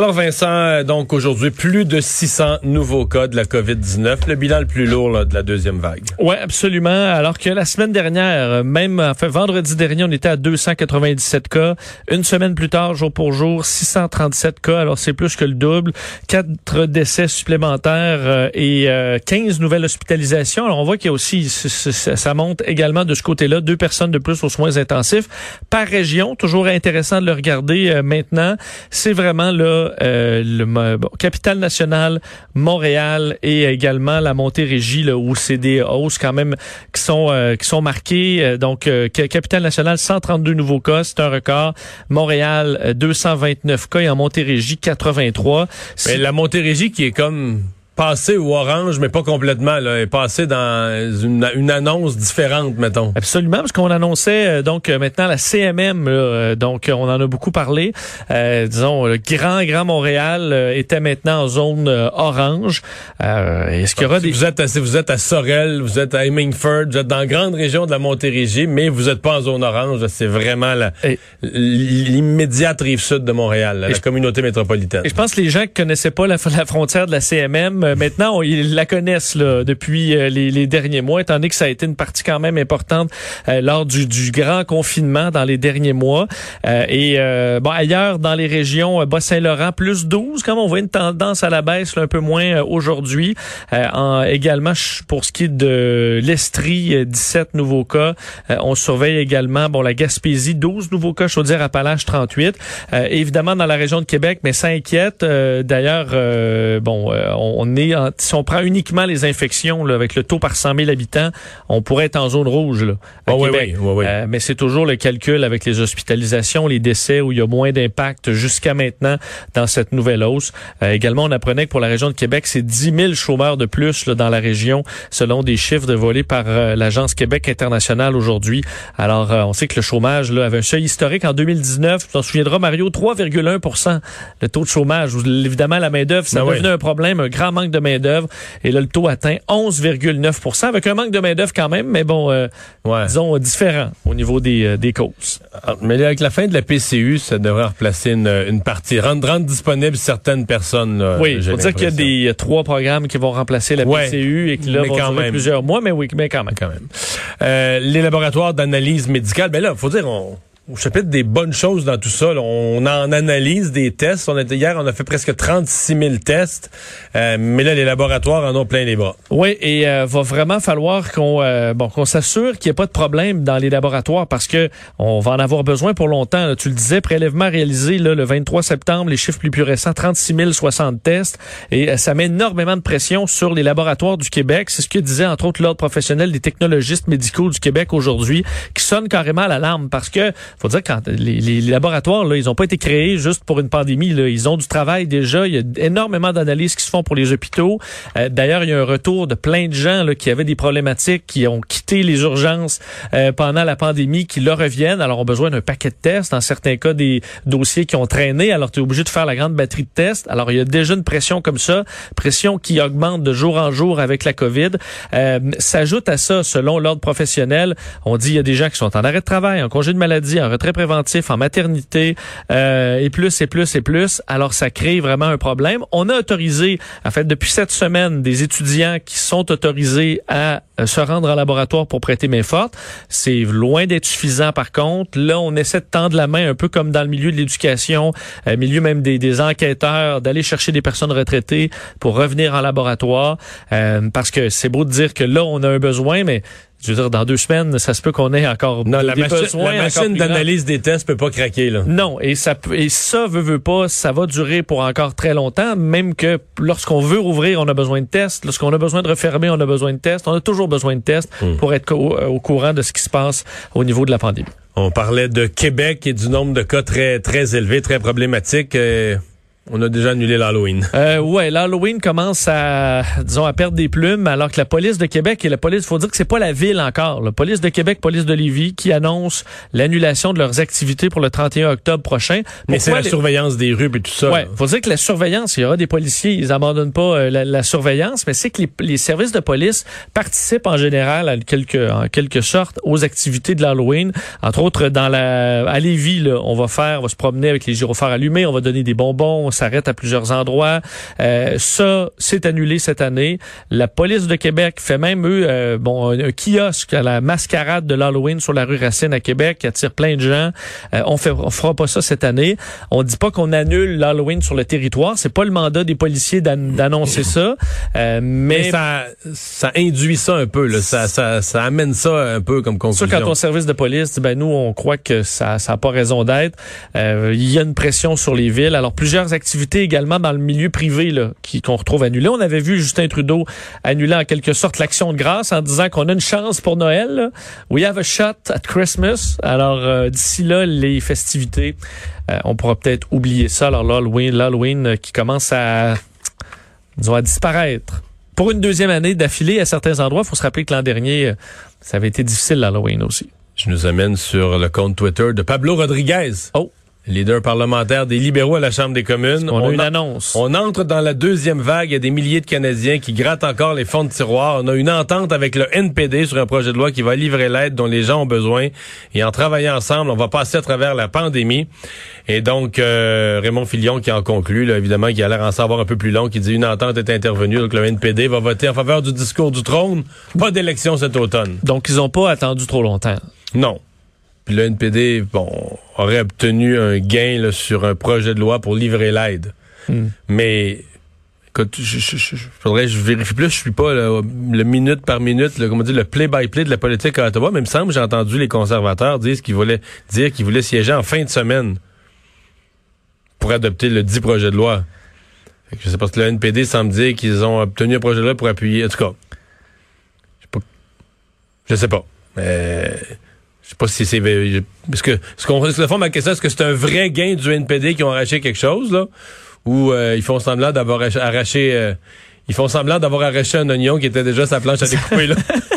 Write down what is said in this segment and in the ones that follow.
Alors Vincent, euh, donc aujourd'hui, plus de 600 nouveaux cas de la COVID-19, le bilan le plus lourd là, de la deuxième vague. Oui, absolument. Alors que la semaine dernière, même enfin vendredi dernier, on était à 297 cas. Une semaine plus tard, jour pour jour, 637 cas. Alors c'est plus que le double. Quatre décès supplémentaires euh, et 15 euh, nouvelles hospitalisations. Alors on voit qu'il y a aussi, ça monte également de ce côté-là, deux personnes de plus aux soins intensifs par région. Toujours intéressant de le regarder maintenant. C'est vraiment là euh, le capitale nationale, Montréal et également la Montérégie là, où c'est des hausses quand même qui sont euh, qui sont marquées. Euh, donc capitale nationale 132 nouveaux cas, c'est un record. Montréal 229 cas et en Montérégie 83. Mais la Montérégie qui est comme passé au orange, mais pas complètement. Là, est passé dans une, une, annonce différente, mettons. Absolument, parce qu'on annonçait euh, donc euh, maintenant la CMM. Euh, donc, on en a beaucoup parlé. disons, le grand, grand Montréal était maintenant en zone orange. Est-ce qu'il y aura des... Vous êtes, à, vous êtes à Sorel, vous êtes à Hemingford, vous êtes dans la grande région de la Montérégie, mais vous n'êtes pas en zone orange. C'est vraiment l'immédiate rive sud de Montréal, la communauté métropolitaine. Et je pense que les gens qui connaissaient pas la, la frontière de la CMM euh, maintenant, ils la connaissent là, depuis euh, les, les, derniers mois, étant donné que ça a été une partie quand même importante euh, lors du, du, grand confinement dans les derniers mois. et bon, ailleurs, dans les régions, Bas-Saint-Laurent, plus 12, comme on voit une tendance à la baisse, un peu moins aujourd'hui. En, également, pour ce qui est de l'Estrie, 17 nouveaux cas. on surveille également, bon, la Gaspésie, 12 nouveaux cas, Chaudière-Appalaches, 38. évidemment, dans la région de Québec, mais ça inquiète. D'ailleurs, bon, on, on si on prend uniquement les infections avec le taux par 100 000 habitants, on pourrait être en zone rouge là, à Québec. Euh, mais c'est toujours le calcul avec les hospitalisations, les décès où il y a moins d'impact jusqu'à maintenant dans cette nouvelle hausse. Euh, également, on apprenait que pour la région de Québec, c'est 10 000 chômeurs de plus là, dans la région, selon des chiffres dévoilés par euh, l'agence Québec internationale aujourd'hui. Alors, on sait que le chômage là, avait un seuil historique en 2019. Tu t'en souviendras, Mario, 3,1% le taux de chômage. Évidemment, la main-d'œuvre, ça ben devenait un problème, un grand manque de main-d'œuvre. Et là, le taux atteint 11,9 avec un manque de main-d'œuvre quand même, mais bon, euh, disons, différent au niveau des, euh, des causes. Ah, mais avec la fin de la PCU, ça devrait replacer une, une partie, rendre, rendre disponibles certaines personnes. oui, il faut dire qu'il y a des trois programmes qui vont remplacer la PCU et qui là, vont quand durer plusieurs mois, mais oui, mais quand même. Quand même. Euh, les laboratoires d'analyse médicale, ben là, faut dire, on chapitre des bonnes choses dans tout ça. on en analyse des tests. On hier, on a fait presque 36 000 tests, euh, mais là les laboratoires en ont plein les bras. Oui, et euh, va vraiment falloir qu'on euh, bon qu'on s'assure qu'il n'y ait pas de problème dans les laboratoires parce que on va en avoir besoin pour longtemps. Tu le disais, prélèvement réalisé là, le 23 septembre, les chiffres les plus récents, 36 060 tests, et ça met énormément de pression sur les laboratoires du Québec. C'est ce que disait entre autres l'ordre professionnel des technologistes médicaux du Québec aujourd'hui, qui sonne carrément l'alarme parce que faut dire quand les, laboratoires là, ils n'ont pas été créés juste pour une pandémie. Là. Ils ont du travail déjà. Il y a énormément d'analyses qui se font pour les hôpitaux. Euh, d'ailleurs, il y a un retour de plein de gens là, qui avaient des problématiques, qui ont quitté les urgences euh, pendant la pandémie, qui leur reviennent. Alors, ont besoin d'un paquet de tests. Dans certains cas, des dossiers qui ont traîné. Alors, tu es obligé de faire la grande batterie de tests. Alors, il y a déjà une pression comme ça, pression qui augmente de jour en jour avec la COVID. Euh, S'ajoute à ça, selon l'ordre professionnel, on dit il y a des gens qui sont en arrêt de travail, en congé de maladie, en très préventif en maternité euh, et plus et plus et plus. Alors ça crée vraiment un problème. On a autorisé, en fait, depuis cette semaine, des étudiants qui sont autorisés à euh, se rendre en laboratoire pour prêter main forte. C'est loin d'être suffisant par contre. Là, on essaie de tendre la main un peu comme dans le milieu de l'éducation, euh, milieu même des, des enquêteurs, d'aller chercher des personnes retraitées pour revenir en laboratoire. Euh, parce que c'est beau de dire que là, on a un besoin, mais je veux dire, dans deux semaines, ça se peut qu'on ait encore non, la besoins. La machine d'analyse des tests peut pas craquer, là. Non, et ça, et ça, veut, veut pas, ça va durer pour encore très longtemps, même que lorsqu'on veut rouvrir, on a besoin de tests. Lorsqu'on a besoin de refermer, on a besoin de tests. On a toujours besoin de tests hmm. pour être euh, au, courant de ce qui se passe au niveau de la pandémie. On parlait de Québec et du nombre de cas très, très élevé, très problématique. Euh, On a déjà annulé l'Halloween. Euh, ouais, l'Halloween commence à, disons, à perdre des plumes, alors que la police de Québec et la police, faut dire que c'est pas la ville encore. La police de Québec, police de Lévis, qui annonce l'annulation de leurs activités pour le 31 octobre prochain. Mais c'est la surveillance des rues et tout ça. Ouais, faut dire que la surveillance, il y aura des policiers, ils abandonnent pas euh, la, surveillance, mais c'est que les, services de police participent en général, à quelque, en quelque sorte, aux activités de l'Halloween. Entre autres, dans la, à Lévis, là, on va faire, on va se promener avec les gyrophares allumés, on va donner des bonbons, s'arrête à plusieurs endroits. Euh, ça, c'est annulé cette année. La police de Québec fait même, eux, euh, bon, un, kiosque à la mascarade de l'Halloween sur la rue Racine à Québec qui attire plein de gens. Euh, on fait, on fera pas ça cette année. On dit pas qu'on annule l'Halloween sur le territoire. C'est pas le mandat des policiers d'annoncer ça. mais, mais, ça, ça induit ça un peu. Là. Ça, ça, ça amène ça un peu comme conclusion. Ça, quand ton service de police dit, ben nous, on croit que ça, ça a pas raison d'être. Il y a une pression sur les villes. Alors plusieurs activités également dans le milieu privé là, qui qu'on retrouve annulé. On avait vu Justin Trudeau annuler en quelque sorte l'action de grâce en disant qu'on a une chance pour Noël. Là. We have a shot at Christmas. Alors euh, d'ici là, les festivités, euh, on pourra peut-être oublier ça. Alors l'Halloween, l'Halloween euh, qui commence à, disons, à disparaître. Pour une deuxième année d'affilée à certains endroits, il faut se rappeler que l'an dernier, ça avait été difficile l'Halloween aussi. Je nous amène sur le compte Twitter de Pablo Rodriguez. Oh leader parlementaire des libéraux à la Chambre des communes. On, a une annonce. On entre dans la deuxième vague. Il y a des milliers de Canadiens qui grattent encore les fonds de tiroir. On a une entente avec le NPD sur un projet de loi qui va livrer l'aide dont les gens ont besoin. Et en travaillant ensemble, on va passer à travers la pandémie. Et donc, euh, Raymond Filion qui en conclut, là, évidemment, qui a l'air en savoir un peu plus long, qui dit une entente est intervenue, donc le NPD va voter en faveur du discours du trône. Pas d'élection cet automne. Donc, ils n'ont pas attendu trop longtemps. Non. Puis le NPD, bon, aurait obtenu un gain sur un projet de loi pour livrer l'aide. Hmm. Mais écoute, je, je, faudrait je vérifie plus, je suis pas le minute par minute, le, comment dire, le play-by-play de la politique à Ottawa, mais il me semble j'ai entendu les conservateurs dire qu'ils voulaient dire qu'ils voulaient siéger en fin de semaine pour adopter le dit projet de loi. Je sais pas que le NPD semble dire qu'ils ont obtenu un projet de loi pour appuyer. En tout cas, je sais pas. Je sais pas. Mais sais pas si c'est parce que ce qu'on le fond ma question est-ce que c'est un vrai gain du NPD qui ont arraché quelque chose là? Ou euh, ils font semblant d'avoir arraché euh, ils font semblant d'avoir arraché un oignon qui était déjà sa planche à découper là?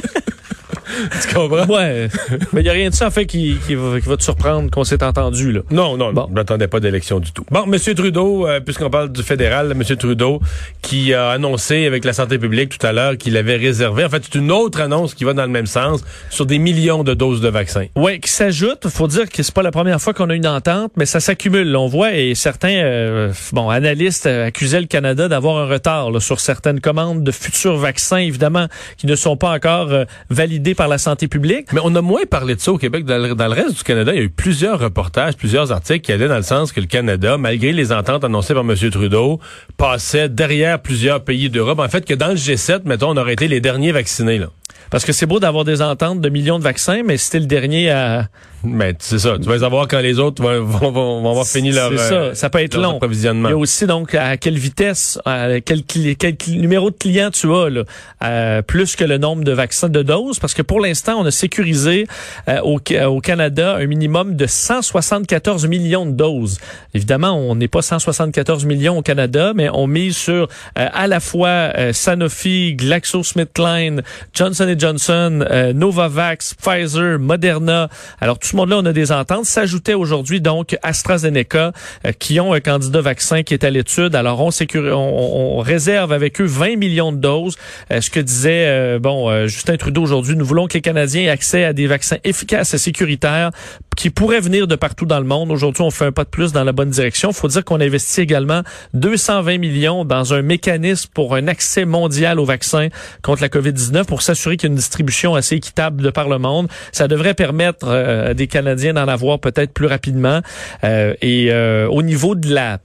tu comprends? Ouais. Mais il n'y a rien de ça, en fait, qui, qui, va, qui va te surprendre qu'on s'est entendu, là. Non, non, bon. je m'attendais pas d'élection du tout. Bon, M. Trudeau, euh, puisqu'on parle du fédéral, M. Trudeau, qui a annoncé avec la santé publique tout à l'heure qu'il avait réservé, en fait, c'est une autre annonce qui va dans le même sens, sur des millions de doses de vaccins. Oui, qui s'ajoute. faut dire que c'est pas la première fois qu'on a une entente, mais ça s'accumule. On voit, et certains, euh, bon, analystes accusaient le Canada d'avoir un retard sur certaines commandes de futurs vaccins, évidemment, qui ne sont pas encore euh, validés par la santé publique. Mais on a moins parlé de ça au Québec. Dans le, reste du Canada, il y a eu plusieurs reportages, plusieurs articles qui allaient dans le sens que le Canada, malgré les ententes annoncées par M. Trudeau, passait derrière plusieurs pays d'Europe. En fait, que dans le G7, mettons, on aurait été les derniers vaccinés. Là. Parce que c'est beau d'avoir des ententes de millions de vaccins, mais c'était le dernier à... Mais c'est ça, tu vas les avoir quand les autres vont, vont, vont avoir fini leur C'est ça, euh, ça peut être long. Il y a aussi donc à quelle vitesse, à quel, quel numéro de client tu as là, euh, plus que le nombre de vaccins de doses, parce que pour l'instant on a sécurisé euh, au, au, Canada un minimum de 174 millions de doses. Évidemment, on n'est pas 174 millions au Canada, mais on mise sur à la fois Sanofi, GlaxoSmithKline, Johnson Johnson, Novavax, Pfizer, Moderna. Alors tout ce monde-là, on a des ententes. S'ajoutait aujourd'hui donc AstraZeneca, euh, qui ont un candidat vaccin qui est à l'étude. Alors on, on, réserve avec eux 20 millions de doses. Euh, ce que disait euh, bon Justin Trudeau aujourd'hui, nous voulons que les Canadiens aient accès à des vaccins efficaces et sécuritaires qui pourraient venir de partout dans le monde. Aujourd'hui, on fait un pas de plus dans la bonne direction. Il faut dire qu'on investit également 220 millions dans un mécanisme pour un accès mondial aux vaccins contre la COVID-19 pour s'assurer qu'il y a une distribution assez équitable de par le monde. Ça devrait permettre à des Canadiens d'en avoir peut-être plus rapidement. Euh, et euh, au niveau de la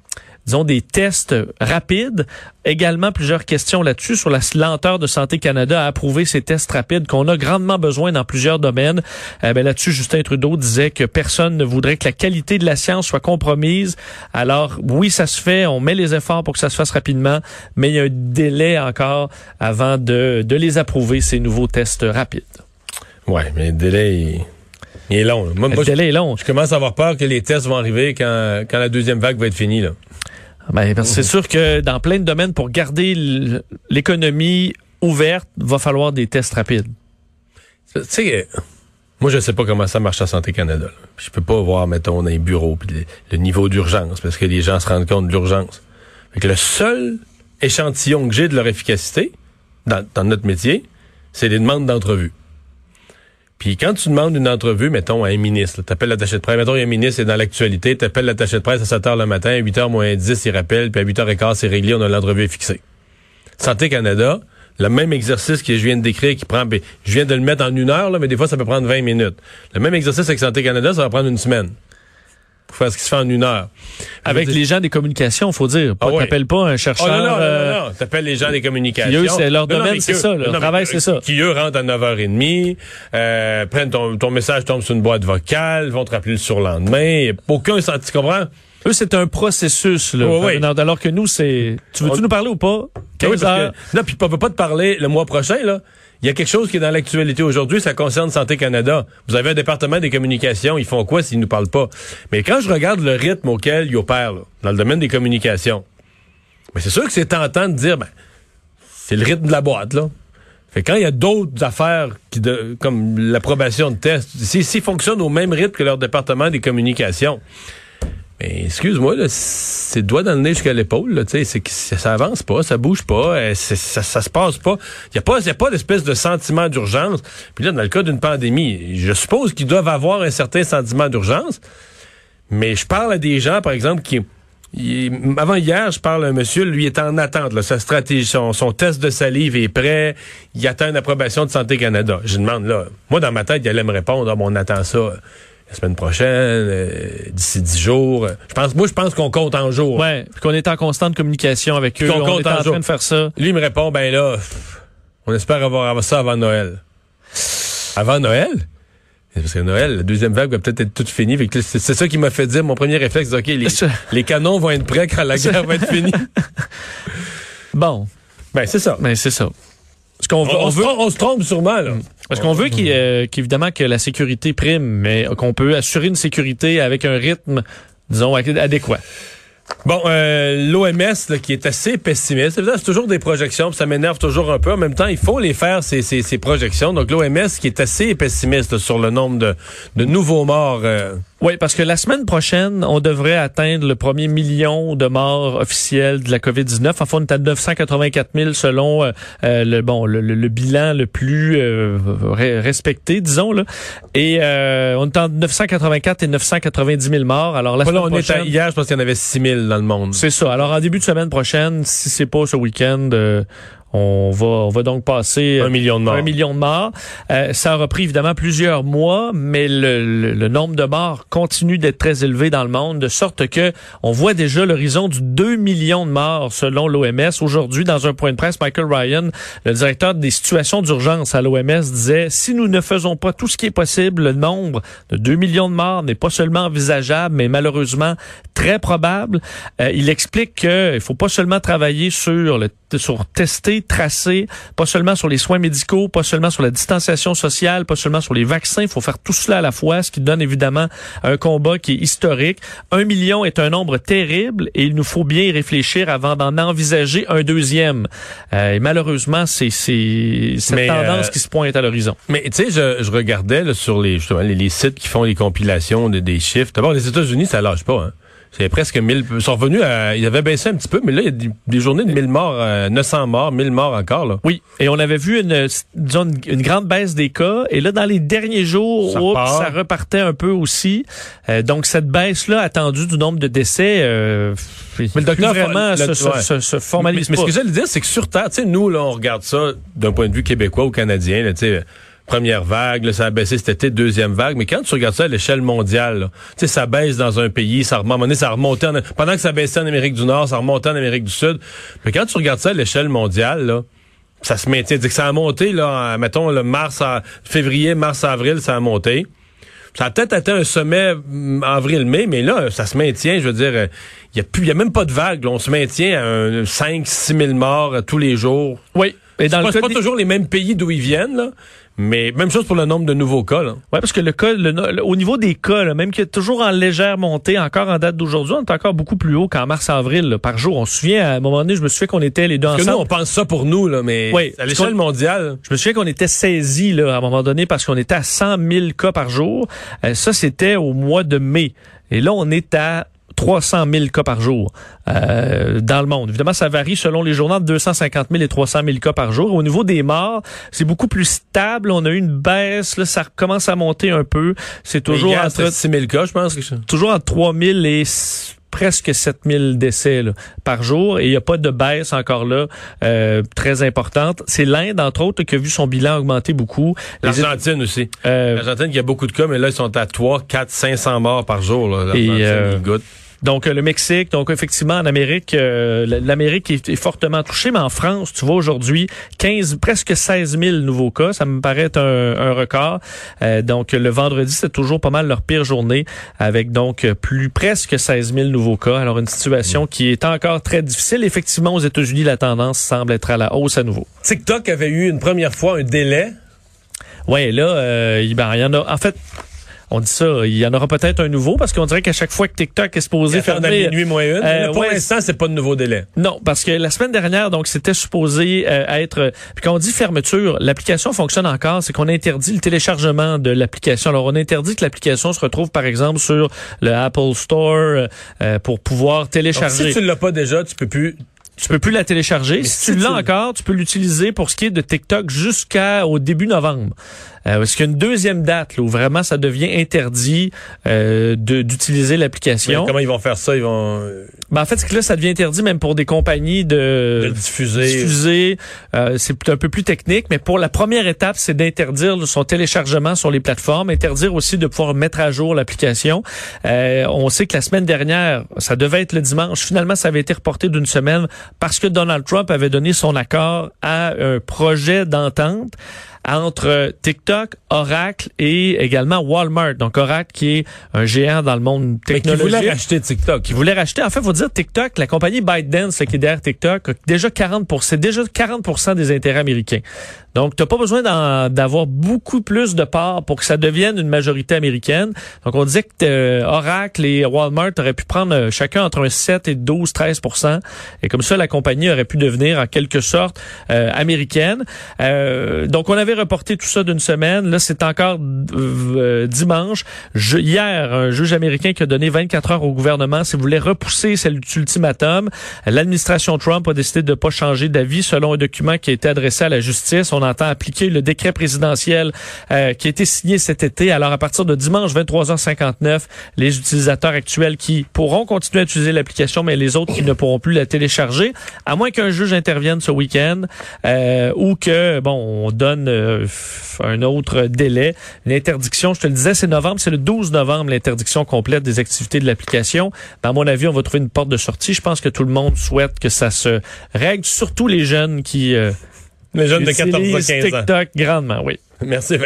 disons, des tests rapides. Également, plusieurs questions là-dessus sur la lenteur de Santé Canada à approuver ces tests rapides qu'on a grandement besoin dans plusieurs domaines. Euh, ben là-dessus, Justin Trudeau disait que personne ne voudrait que la qualité de la science soit compromise. Alors, oui, ça se fait, on met les efforts pour que ça se fasse rapidement, mais il y a un délai encore avant de, de les approuver, ces nouveaux tests rapides. Ouais, mais le délai... Il est long. le délai est long. Je commence à avoir peur que les tests vont arriver quand, quand la deuxième vague va être finie. Là. Ben, c'est sûr que dans plein de domaines, pour garder l'économie ouverte, va falloir des tests rapides. Tu sais, moi, je sais pas comment ça marche à Santé Canada. Je peux pas voir, mettons, dans les bureaux, le niveau d'urgence, parce que les gens se rendent compte de l'urgence. Fait que le seul échantillon que j'ai de leur efficacité, dans, dans notre métier, c'est les demandes d'entrevue. Puis quand tu demandes une entrevue, mettons, à un ministre, tu appelles l'attaché de presse, mettons, il y a un ministre, c'est dans l'actualité, tu appelles l'attaché de presse à 7 h le matin, à 8 h moins 10, il rappelle, puis à 8 h 15, c'est réglé, on a l'entrevue fixée. Santé Canada, le même exercice que je viens de décrire, qui prend, ben, je viens de le mettre en une heure, là, mais des fois, ça peut prendre 20 minutes. Le même exercice avec Santé Canada, ça va prendre une semaine. Pour faire ce qui se fait en une heure. Avec les gens des communications, faut dire. Pas, Ah ouais. T'appelles pas un Oh chercheur. non, non, non, euh, non, non. T'appelles les gens des communications. Eux, c'est leur domaine, c'est ça, leur travail, c'est ça. Qui, eux, rentrent à 9h30, euh, prennent ton, ton message tombe sur une boîte vocale, vont te rappeler le surlendemain. Aucun senti, tu comprends? Eux, c'est un processus. Là. Non, Alors que nous, c'est... Tu veux-tu On- nous parler ou pas? Ah oui, 15 parce heures. que- non, puis on peut pas te parler le mois prochain, là. Il y a quelque chose qui est dans l'actualité aujourd'hui, ça concerne Santé Canada. Vous avez un département des communications, ils font quoi s'ils nous parlent pas? Mais quand je regarde le rythme auquel ils opèrent, là, dans le domaine des communications, c'est sûr que c'est tentant de dire, ben, c'est le rythme de la boîte, là. Fait quand il y a d'autres affaires qui comme l'approbation de tests, s'ils fonctionnent au même rythme que leur département des communications, mais excuse-moi, là, c'est doigt dans le nez jusqu'à l'épaule, c'est que ça, avance pas, ça bouge pas, euh, ça, ça se passe pas. Il y a pas, y a pas d'espèce de sentiment d'urgence. Puis là, dans le cas d'une pandémie, je suppose qu'ils doivent avoir un certain sentiment d'urgence, mais je parle à des gens, par exemple, qui avant hier, je parle à un monsieur, lui est en attente. Là, sa stratégie, son, test de salive est prêt. Il attend une approbation de Santé Canada. Je demande là, moi dans ma tête, il allait me répondre, ah, bon, on attend ça la semaine prochaine, euh, d'ici dix jours. Je pense, moi, je pense qu'on compte en jours. Ouais, puis qu'on est en constante communication avec eux. Qu'on On compte est en en jours. train de faire ça. Lui il me répond, ben là, on espère avoir ça avant Noël. Avant Noël? Parce que Noël, la deuxième vague va peut-être être toute finie. C'est ça qui m'a fait dire, mon premier réflexe, OK, les, les canons vont être prêts quand la guerre va être finie. Bon, Ben, c'est ça. mais c'est ça. Ce qu'on On, on on se veut, trompe- on se trompe sûrement, là. Parce qu'on veut qu'il, euh, qu'évidemment que la sécurité prime, mais qu'on peut assurer une sécurité avec un rythme, disons, adéquat. Bon, euh, l'OMS qui est assez pessimiste, c'est toujours des projections, ça m'énerve toujours un peu. En même temps, il faut les faire ces, ces, projections. Donc l'OMS qui est assez pessimiste sur le nombre de, de nouveaux morts. euh, Oui, parce que la semaine prochaine, on devrait atteindre le premier million de morts officiels de la COVID-19. En fait, on est à 984 000 selon euh, euh, le bon le, le- le bilan le plus euh, re- respecté, disons là. Et euh, on est en 984 et 990 000 morts. Alors la voilà, semaine on est à, prochaine, hier, je pense qu'il y en avait 6 000 dans le monde. c'est ça. Alors en début de semaine prochaine, si c'est pas ce week-end, euh, on va on va donc passer Un million de morts. un million de morts. Euh, ça aura pris évidemment plusieurs mois, mais le, le- le nombre de morts continue d'être très élevé dans le monde, de sorte que on voit déjà l'horizon du 2 millions de morts selon l'OMS. Aujourd'hui, dans un point de presse, Michael Ryan, le directeur des situations d'urgence à l'OMS, disait si nous ne faisons pas tout ce qui est possible, le nombre de 2 millions de morts n'est pas seulement envisageable, mais malheureusement très probable. Euh, il explique qu'il faut pas seulement travailler sur le sur tester, tracer, pas seulement sur les soins médicaux, pas seulement sur la distanciation sociale, pas seulement sur les vaccins. Il faut faire tout cela à la fois, ce qui donne évidemment un combat qui est historique. Un million est un nombre terrible et il nous faut bien y réfléchir avant d'en envisager un deuxième. Euh, et malheureusement, c'est c'est cette Mais, tendance euh, qui se pointe à l'horizon. Mais tu sais, je, je regardais là, sur les, justement, les, les sites qui font les compilations de- des chiffres. D'abord, les États-Unis, ça lâche pas. Hein. C'est presque 1000. Ils sont revenus à. Ils avaient baissé un petit peu, mais là, il y a des, des journées de 1000 morts, euh, 900 morts, 1000 morts encore. Là. Oui, et on avait vu une, disons, une, grande baisse des cas, et là, dans les derniers jours, Ça oups, repart. ça repartait un peu aussi. Euh, donc, cette baisse-là, attendue du nombre de décès, euh, mais le docteur vraiment le- se, ouais. se- se formalise mais, ce que j'allais dire, c'est que sur Terre, tu sais, nous, là, on regarde ça d'un point de vue québécois ou canadien, là, tu sais, première vague, là, ça a baissé cet été, deuxième vague, mais quand tu regardes ça à l'échelle mondiale, là, tu sais, ça baisse dans un pays, ça remonte, ça remontait en, pendant que ça baissait en Amérique du Nord, ça remontait en Amérique du Sud, mais quand tu regardes ça à l'échelle mondiale, là, ça se maintient, que ça a monté, là, en, mettons, le mars, à, février, mars, avril, ça a monté. Ça a peut-être atteint un sommet mm, avril-mai, mais là, ça se maintient. Je veux dire, il y a plus, il y a même pas de vague. là. On se maintient à un 5 6 000 morts euh, tous les jours. Oui, et dans pas, le pas des- toujours les mêmes pays d'où ils viennent, là, Mais même chose pour le nombre de nouveaux cas. Là. Ouais, parce que le cas, le, au niveau des cas, là, même qui est toujours en légère montée, encore en date d'aujourd'hui, on est encore beaucoup plus haut qu'en mars-avril par jour. On se souvient, à un moment donné, je me souviens qu'on était les deux parce ensemble. Que nous, on pense ça pour nous, là, mais oui, à l'échelle mondiale. Je me souviens qu'on était saisis là, à un moment donné parce qu'on était à 100 000 cas par jour. Euh, ça, c'était au mois de mai. Et là, on est à 300 000 cas par jour euh, dans le monde. Évidemment, ça varie selon les journaux de 250 000 et 300 000 cas par jour. Au niveau des morts, c'est beaucoup plus stable. On a eu une baisse. Là, ça commence à monter un peu. C'est toujours entre 6 000 cas, je pense. Toujours entre 3 000 et presque 7000 décès là, par jour et il n'y a pas de baisse encore là euh, très importante. C'est l'Inde, entre autres, qui a vu son bilan augmenter beaucoup. L'Argentine aussi. Euh, L'Argentine qui a beaucoup de cas, mais là, ils sont à 3, 4, 500 morts par jour. Là, et, euh, donc euh, le Mexique, donc effectivement en Amérique, euh, l'Amérique est, fortement touchée, mais en France, tu vois aujourd'hui 15, presque 16 000 nouveaux cas, ça me paraît un, un record. Euh, donc le vendredi, c'est toujours pas mal leur pire journée, avec donc plus presque 16 000 nouveaux cas. Alors une situation qui est encore très difficile. Effectivement, aux États-Unis, la tendance semble être à la hausse à nouveau. TikTok avait eu une première fois un délai. Ouais, là, euh, ben, il y en a. En fait, on dit ça, il y en aura peut-être un nouveau parce qu'on dirait qu'à chaque fois que TikTok est supposé faire fermer, minuit moins une, euh, pour l'instant c'est pas de nouveau délai. Non, parce que la semaine dernière donc c'était supposé euh, être puis quand on dit fermeture, l'application fonctionne encore, c'est qu'on interdit le téléchargement de l'application. Alors on interdit que l'application se retrouve par exemple sur le Apple Store euh, pour pouvoir télécharger. Donc, si tu l'as pas déjà, tu peux plus tu peux plus la télécharger. si, tu l'as encore, tu peux l'utiliser pour ce qui est de TikTok jusqu'au début novembre. Euh, est-ce qu'il y a une deuxième date là, où vraiment ça devient interdit euh, d'utiliser l'application? Comment ils vont faire ça? Ils vont. Euh, ben, en fait, c'est que là, ça devient interdit même pour des compagnies de, de diffuser. diffuser. Euh, c'est un peu plus technique, mais pour la première étape, c'est d'interdire son téléchargement sur les plateformes, interdire aussi de pouvoir mettre à jour l'application. Euh, on sait que la semaine dernière, ça devait être le dimanche. Finalement, ça avait été reporté d'une semaine parce que Donald Trump avait donné son accord à un projet d'entente entre TikTok, Oracle et également Walmart. Donc Oracle qui est un géant dans le monde technologique. qui voulait racheter TikTok. Qui voulait racheter. En fait, faut dire TikTok, la compagnie ByteDance qui est derrière TikTok, a déjà 40 c'est déjà 40% des intérêts américains. Donc, tu n'as pas besoin d'avoir beaucoup plus de parts pour que ça devienne une majorité américaine. Donc, on disait que euh, Oracle et Walmart auraient pu prendre euh, chacun entre un 7 et 12, 13% Et comme ça, la compagnie aurait pu devenir en quelque sorte euh, américaine. donc, on avait reporté tout ça d'une semaine. Là, c'est encore dimanche. hier, un juge américain qui a donné 24 heures au gouvernement s'il voulait repousser cet ultimatum. L'administration Trump a décidé de ne pas changer d'avis selon un document qui a été adressé à la justice. Entend appliquer le décret présidentiel euh, qui a été signé cet été. Alors, à partir de dimanche 23h59, les utilisateurs actuels qui pourront continuer à utiliser l'application, mais les autres qui ne pourront plus la télécharger, à moins qu'un juge intervienne ce week-end euh, ou que, bon, on donne euh, un autre délai. L'interdiction, je te le disais, c'est novembre, c'est le 12 novembre, l'interdiction complète des activités de l'application. À mon avis, on va trouver une porte de sortie. Je pense que tout le monde souhaite que ça se règle, surtout les jeunes qui les jeunes de 14 à 15 ans. TikTok grandement, oui. Merci.